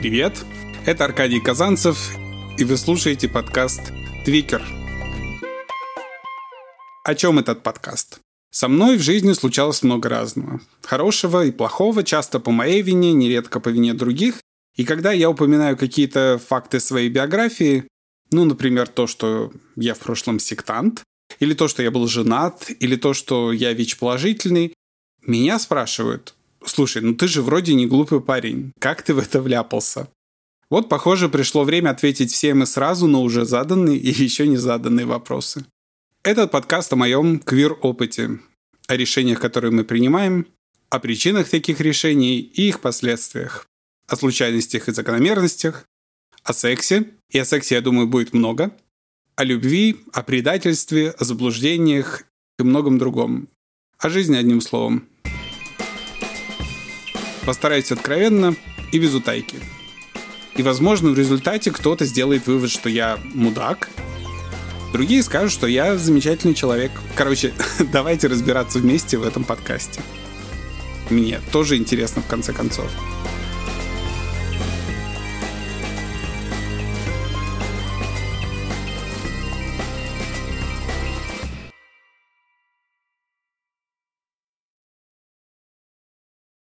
Привет, это Аркадий Казанцев, и вы слушаете подкаст «Твикер». О чем этот подкаст? Со мной в жизни случалось много разного. Хорошего и плохого, часто по моей вине, нередко по вине других. И когда я упоминаю какие-то факты своей биографии, ну, например, то, что я в прошлом сектант, или то, что я был женат, или то, что я ВИЧ-положительный, меня спрашивают, Слушай, ну ты же вроде не глупый парень. Как ты в это вляпался? Вот, похоже, пришло время ответить всем и сразу на уже заданные и еще не заданные вопросы. Этот подкаст о моем квир-опыте, о решениях, которые мы принимаем, о причинах таких решений и их последствиях, о случайностях и закономерностях, о сексе, и о сексе, я думаю, будет много, о любви, о предательстве, о заблуждениях и многом другом. О жизни, одним словом. Постараюсь откровенно и без утайки. И, возможно, в результате кто-то сделает вывод, что я мудак, Другие скажут, что я замечательный человек. Короче, давайте разбираться вместе в этом подкасте. Мне тоже интересно, в конце концов.